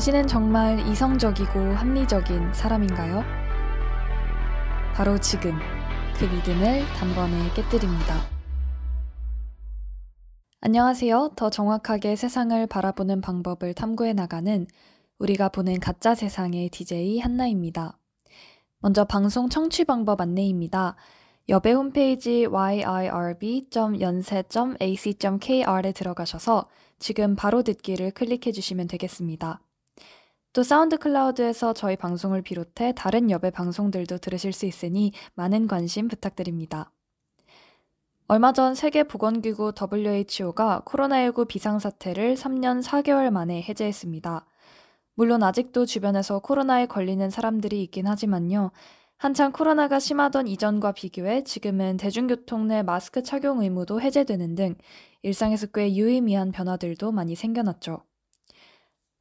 당신은 정말 이성적이고 합리적인 사람인가요? 바로 지금 그 믿음을 단번에 깨뜨립니다. 안녕하세요. 더 정확하게 세상을 바라보는 방법을 탐구해 나가는 우리가 보는 가짜 세상의 DJ 한나입니다. 먼저 방송 청취 방법 안내입니다. 여배 홈페이지 yirb.연세.ac.kr에 들어가셔서 지금 바로 듣기를 클릭해 주시면 되겠습니다. 또 사운드 클라우드에서 저희 방송을 비롯해 다른 여배 방송들도 들으실 수 있으니 많은 관심 부탁드립니다. 얼마 전 세계보건기구 WHO가 코로나19 비상사태를 3년 4개월 만에 해제했습니다. 물론 아직도 주변에서 코로나에 걸리는 사람들이 있긴 하지만요. 한창 코로나가 심하던 이전과 비교해 지금은 대중교통 내 마스크 착용 의무도 해제되는 등 일상에서 꽤 유의미한 변화들도 많이 생겨났죠.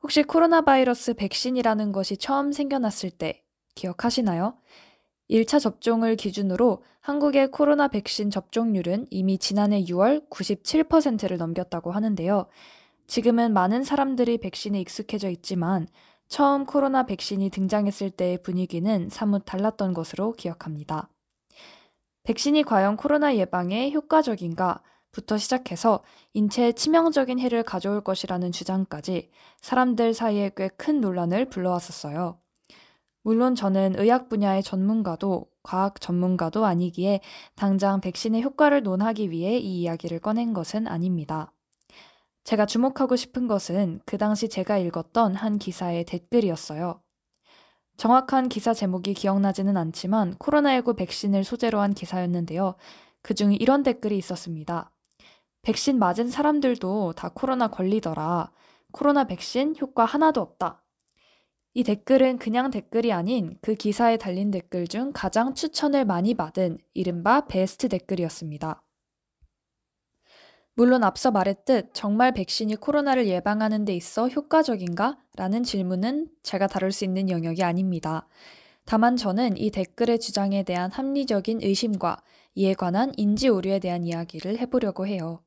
혹시 코로나 바이러스 백신이라는 것이 처음 생겨났을 때 기억하시나요? 1차 접종을 기준으로 한국의 코로나 백신 접종률은 이미 지난해 6월 97%를 넘겼다고 하는데요. 지금은 많은 사람들이 백신에 익숙해져 있지만 처음 코로나 백신이 등장했을 때의 분위기는 사뭇 달랐던 것으로 기억합니다. 백신이 과연 코로나 예방에 효과적인가? 부터 시작해서 인체에 치명적인 해를 가져올 것이라는 주장까지 사람들 사이에 꽤 큰 논란을 불러왔었어요. 물론 저는 의학 분야의 전문가도 과학 전문가도 아니기에 당장 백신의 효과를 논하기 위해 이 이야기를 꺼낸 것은 아닙니다. 제가 주목하고 싶은 것은 그 당시 제가 읽었던 한 기사의 댓글이었어요. 정확한 기사 제목이 기억나지는 않지만 코로나19 백신을 소재로 한 기사였는데요. 그 중에 이런 댓글이 있었습니다. 백신 맞은 사람들도 다 코로나 걸리더라. 코로나 백신 효과 하나도 없다. 이 댓글은 그냥 댓글이 아닌 그 기사에 달린 댓글 중 가장 추천을 많이 받은 이른바 베스트 댓글이었습니다. 물론 앞서 말했듯 정말 백신이 코로나를 예방하는 데 있어 효과적인가? 라는 질문은 제가 다룰 수 있는 영역이 아닙니다. 다만 저는 이 댓글의 주장에 대한 합리적인 의심과 이에 관한 인지 오류에 대한 이야기를 해보려고 해요.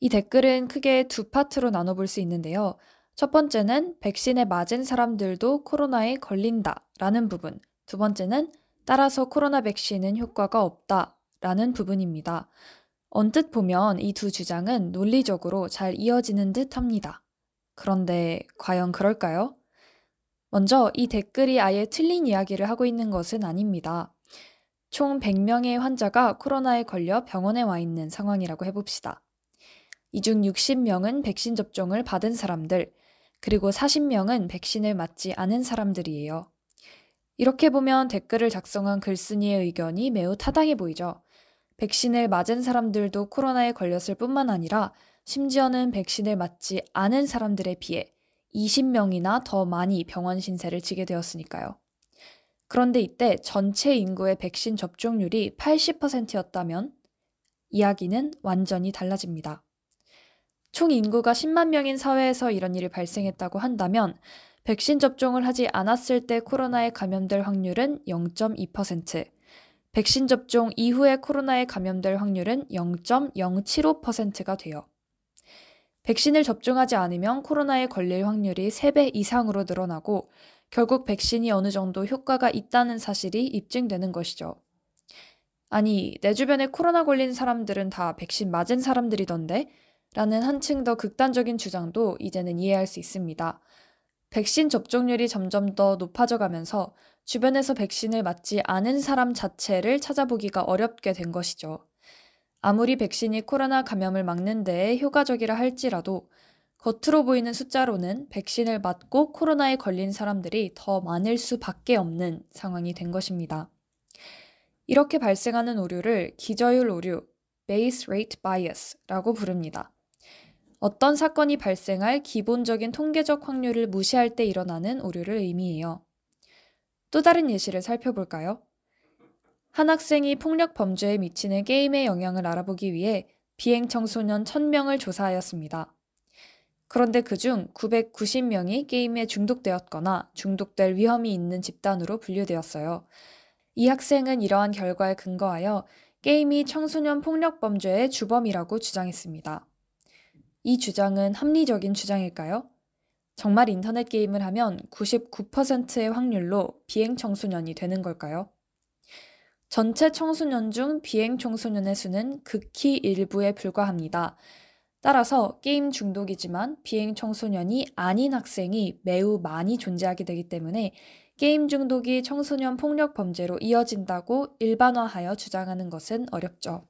이 댓글은 크게 두 파트로 나눠볼 수 있는데요. 첫 번째는 백신에 맞은 사람들도 코로나에 걸린다 라는 부분. 두 번째는 따라서 코로나 백신은 효과가 없다 라는 부분입니다. 언뜻 보면 이 두 주장은 논리적으로 잘 이어지는 듯 합니다. 그런데 과연 그럴까요? 먼저 이 댓글이 아예 틀린 이야기를 하고 있는 것은 아닙니다. 총 100명의 환자가 코로나에 걸려 병원에 와 있는 상황이라고 해봅시다. 이 중 60명은 백신 접종을 받은 사람들, 그리고 40명은 백신을 맞지 않은 사람들이에요. 이렇게 보면 댓글을 작성한 글쓴이의 의견이 매우 타당해 보이죠. 백신을 맞은 사람들도 코로나에 걸렸을 뿐만 아니라 심지어는 백신을 맞지 않은 사람들에 비해 20명이나 더 많이 병원 신세를 지게 되었으니까요. 그런데 이때 전체 인구의 백신 접종률이 80%였다면 이야기는 완전히 달라집니다. 총 인구가 10만 명인 사회에서 이런 일이 발생했다고 한다면 백신 접종을 하지 않았을 때 코로나에 감염될 확률은 0.2%, 백신 접종 이후에 코로나에 감염될 확률은 0.075%가 돼요. 백신을 접종하지 않으면 코로나에 걸릴 확률이 3배 이상으로 늘어나고 결국 백신이 어느 정도 효과가 있다는 사실이 입증되는 것이죠. 아니, 내 주변에 코로나 걸린 사람들은 다 백신 맞은 사람들이던데? 라는 한층 더 극단적인 주장도 이제는 이해할 수 있습니다. 백신 접종률이 점점 더 높아져 가면서 주변에서 백신을 맞지 않은 사람 자체를 찾아보기가 어렵게 된 것이죠. 아무리 백신이 코로나 감염을 막는 데에 효과적이라 할지라도 겉으로 보이는 숫자로는 백신을 맞고 코로나에 걸린 사람들이 더 많을 수밖에 없는 상황이 된 것입니다. 이렇게 발생하는 오류를 기저율 오류, base rate bias라고 부릅니다. 어떤 사건이 발생할 기본적인 통계적 확률을 무시할 때 일어나는 오류를 의미해요. 또 다른 예시를 살펴볼까요? 한 학생이 폭력 범죄에 미치는 게임의 영향을 알아보기 위해 비행 청소년 1000명을 조사하였습니다. 그런데 그중 990명이 게임에 중독되었거나 중독될 위험이 있는 집단으로 분류되었어요. 이 학생은 이러한 결과에 근거하여 게임이 청소년 폭력 범죄의 주범이라고 주장했습니다. 이 주장은 합리적인 주장일까요? 정말 인터넷 게임을 하면 99%의 확률로 비행 청소년이 되는 걸까요? 전체 청소년 중 비행 청소년의 수는 극히 일부에 불과합니다. 따라서 게임 중독이지만 비행 청소년이 아닌 학생이 매우 많이 존재하게 되기 때문에 게임 중독이 청소년 폭력 범죄로 이어진다고 일반화하여 주장하는 것은 어렵죠.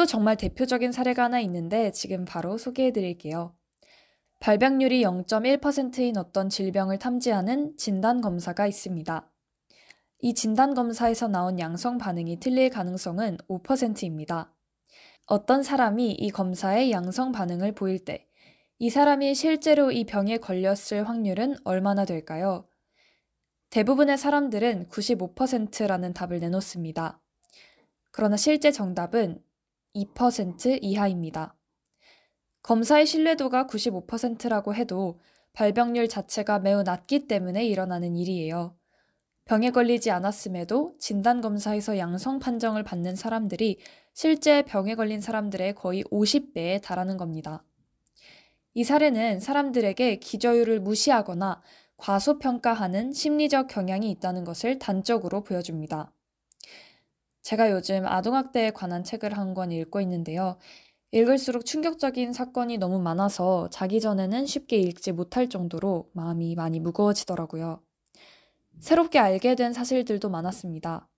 또 정말 대표적인 사례가 하나 있는데 지금 바로 소개해 드릴게요. 발병률이 0.1%인 어떤 질병을 탐지하는 진단검사가 있습니다. 이 진단검사에서 나온 양성 반응이 틀릴 가능성은 5%입니다. 어떤 사람이 이 검사의 양성 반응을 보일 때, 이 사람이 실제로 이 병에 걸렸을 확률은 얼마나 될까요? 대부분의 사람들은 95%라는 답을 내놓습니다. 그러나 실제 정답은 2% 이하입니다. 검사의 신뢰도가 95%라고 해도 발병률 자체가 매우 낮기 때문에 일어나는 일이에요. 병에 걸리지 않았음에도 진단검사에서 양성 판정을 받는 사람들이 실제 병에 걸린 사람들의 거의 50배에 달하는 겁니다. 이 사례는 사람들에게 기저율을 무시하거나 과소평가하는 심리적 경향이 있다는 것을 단적으로 보여줍니다. 제가 요즘 아동학대에 관한 책을 한 권 읽고 있는데요. 읽을수록 충격적인 사건이 너무 많아서 자기 전에는 쉽게 읽지 못할 정도로 마음이 많이 무거워지더라고요. 새롭게 알게 된 사실들도 많았습니다.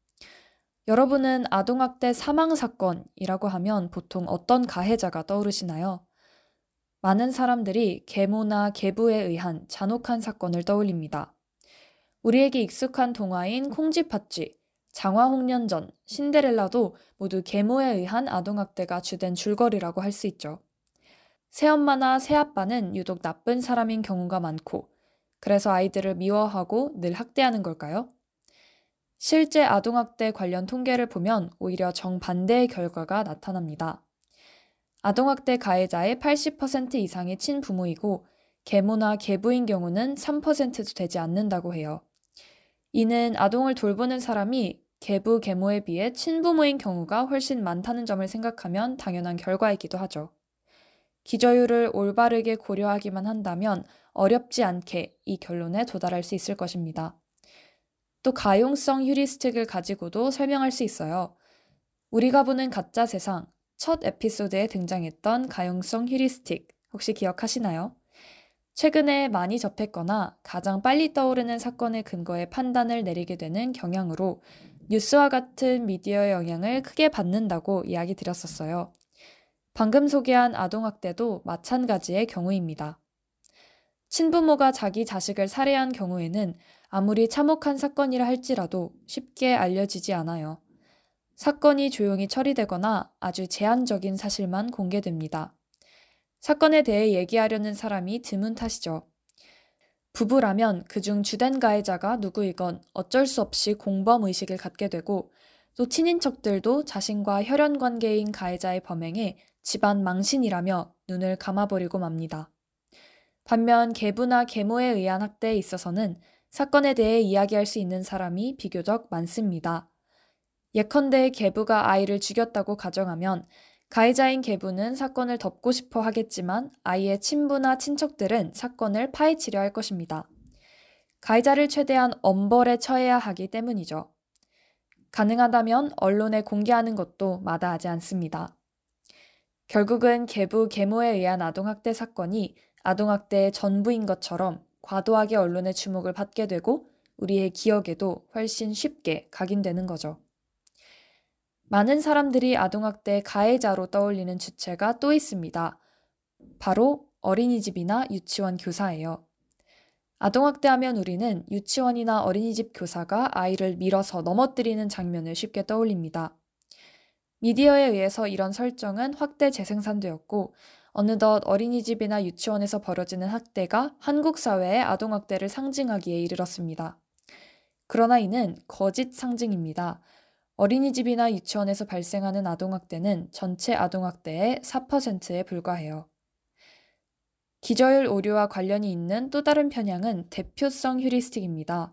여러분은 아동학대 사망사건이라고 하면 보통 어떤 가해자가 떠오르시나요? 많은 사람들이 계모나 계부에 의한 잔혹한 사건을 떠올립니다. 우리에게 익숙한 동화인 콩쥐팥쥐, 장화홍련전, 신데렐라도 모두 계모에 의한 아동학대가 주된 줄거리라고 할 수 있죠. 새엄마나 새아빠는 유독 나쁜 사람인 경우가 많고, 그래서 아이들을 미워하고 늘 학대하는 걸까요? 실제 아동학대 관련 통계를 보면 오히려 정반대의 결과가 나타납니다. 아동학대 가해자의 80% 이상이 친부모이고, 계모나 계부인 경우는 3%도 되지 않는다고 해요. 이는 아동을 돌보는 사람이 계부, 계모에 비해 친부모인 경우가 훨씬 많다는 점을 생각하면 당연한 결과이기도 하죠. 기저율을 올바르게 고려하기만 한다면 어렵지 않게 이 결론에 도달할 수 있을 것입니다. 또 가용성 휴리스틱을 가지고도 설명할 수 있어요. 우리가 보는 가짜 세상 첫 에피소드에 등장했던 가용성 휴리스틱 혹시 기억하시나요? 최근에 많이 접했거나 가장 빨리 떠오르는 사건의 근거에 판단을 내리게 되는 경향으로 뉴스와 같은 미디어의 영향을 크게 받는다고 이야기 드렸었어요. 방금 소개한 아동학대도 마찬가지의 경우입니다. 친부모가 자기 자식을 살해한 경우에는 아무리 참혹한 사건이라 할지라도 쉽게 알려지지 않아요. 사건이 조용히 처리되거나 아주 제한적인 사실만 공개됩니다. 사건에 대해 얘기하려는 사람이 드문 탓이죠. 부부라면 그중 주된 가해자가 누구이건 어쩔 수 없이 공범 의식을 갖게 되고 또 친인척들도 자신과 혈연 관계인 가해자의 범행에 집안 망신이라며 눈을 감아버리고 맙니다. 반면 계부나 계모에 의한 학대에 있어서는 사건에 대해 이야기할 수 있는 사람이 비교적 많습니다. 예컨대 계부가 아이를 죽였다고 가정하면 가해자인 계부는 사건을 덮고 싶어 하겠지만 아이의 친부나 친척들은 사건을 파헤치려 할 것입니다. 가해자를 최대한 엄벌에 처해야 하기 때문이죠. 가능하다면 언론에 공개하는 것도 마다하지 않습니다. 결국은 계부 계모에 의한 아동학대 사건이 아동학대의 전부인 것처럼 과도하게 언론의 주목을 받게 되고 우리의 기억에도 훨씬 쉽게 각인되는 거죠. 많은 사람들이 아동학대 가해자로 떠올리는 주체가 또 있습니다. 바로 어린이집이나 유치원 교사예요. 아동학대하면 우리는 유치원이나 어린이집 교사가 아이를 밀어서 넘어뜨리는 장면을 쉽게 떠올립니다. 미디어에 의해서 이런 설정은 확대 재생산되었고, 어느덧 어린이집이나 유치원에서 벌어지는 학대가 한국 사회의 아동학대를 상징하기에 이르렀습니다. 그러나 이는 거짓 상징입니다. 어린이집이나 유치원에서 발생하는 아동학대는 전체 아동학대의 4%에 불과해요. 기저율 오류와 관련이 있는 또 다른 편향은 대표성 휴리스틱입니다.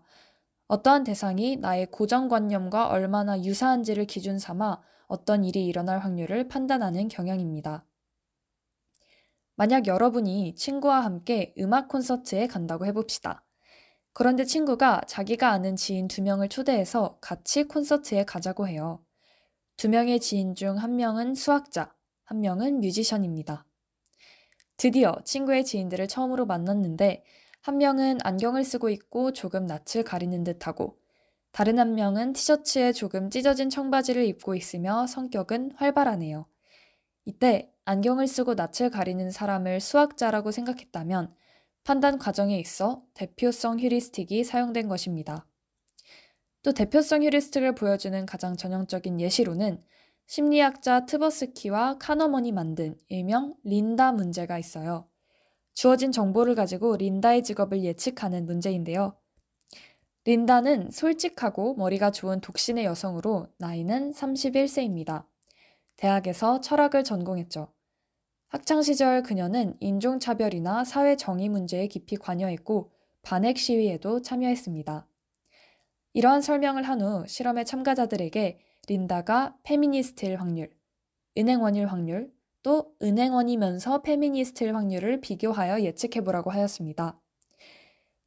어떠한 대상이 나의 고정관념과 얼마나 유사한지를 기준 삼아 어떤 일이 일어날 확률을 판단하는 경향입니다. 만약 여러분이 친구와 함께 음악 콘서트에 간다고 해봅시다. 그런데 친구가 자기가 아는 지인 두 명을 초대해서 같이 콘서트에 가자고 해요. 두 명의 지인 중 한 명은 수학자, 한 명은 뮤지션입니다. 드디어 친구의 지인들을 처음으로 만났는데 한 명은 안경을 쓰고 있고 조금 낯을 가리는 듯하고 다른 한 명은 티셔츠에 조금 찢어진 청바지를 입고 있으며 성격은 활발하네요. 이때 안경을 쓰고 낯을 가리는 사람을 수학자라고 생각했다면 판단 과정에 있어 대표성 휴리스틱이 사용된 것입니다. 또 대표성 휴리스틱을 보여주는 가장 전형적인 예시로는 심리학자 트버스키와 카너먼이 만든 일명 린다 문제가 있어요. 주어진 정보를 가지고 린다의 직업을 예측하는 문제인데요. 린다는 솔직하고 머리가 좋은 독신의 여성으로 나이는 31세입니다. 대학에서 철학을 전공했죠. 학창시절 그녀는 인종차별이나 사회정의 문제에 깊이 관여했고 반핵 시위에도 참여했습니다. 이러한 설명을 한 후 실험의 참가자들에게 린다가 페미니스트일 확률, 은행원일 확률, 또 은행원이면서 페미니스트일 확률을 비교하여 예측해보라고 하였습니다.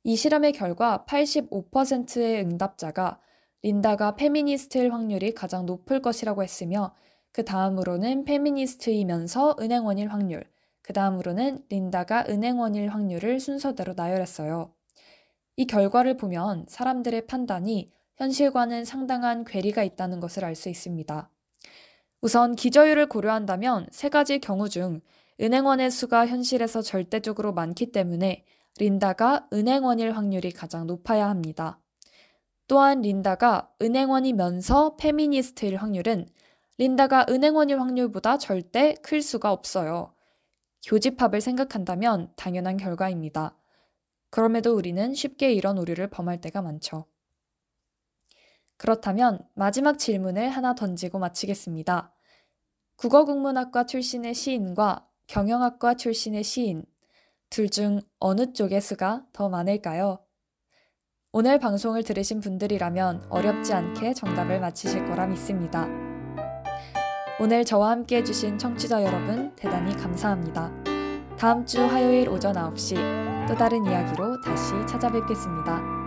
이 실험의 결과 85%의 응답자가 린다가 페미니스트일 확률이 가장 높을 것이라고 했으며 그 다음으로는 페미니스트이면서 은행원일 확률, 그 다음으로는 린다가 은행원일 확률을 순서대로 나열했어요. 이 결과를 보면 사람들의 판단이 현실과는 상당한 괴리가 있다는 것을 알 수 있습니다. 우선 기저율을 고려한다면 세 가지 경우 중 은행원의 수가 현실에서 절대적으로 많기 때문에 린다가 은행원일 확률이 가장 높아야 합니다. 또한 린다가 은행원이면서 페미니스트일 확률은 린다가 은행원일 확률보다 절대 클 수가 없어요. 교집합을 생각한다면 당연한 결과입니다. 그럼에도 우리는 쉽게 이런 오류를 범할 때가 많죠. 그렇다면 마지막 질문을 하나 던지고 마치겠습니다. 국어국문학과 출신의 시인과 경영학과 출신의 시인, 둘 중 어느 쪽의 수가 더 많을까요? 오늘 방송을 들으신 분들이라면 어렵지 않게 정답을 맞히실 거라 믿습니다. 오늘 저와 함께 해주신 청취자 여러분 대단히 감사합니다. 다음 주 화요일 오전 9시 또 다른 이야기로 다시 찾아뵙겠습니다.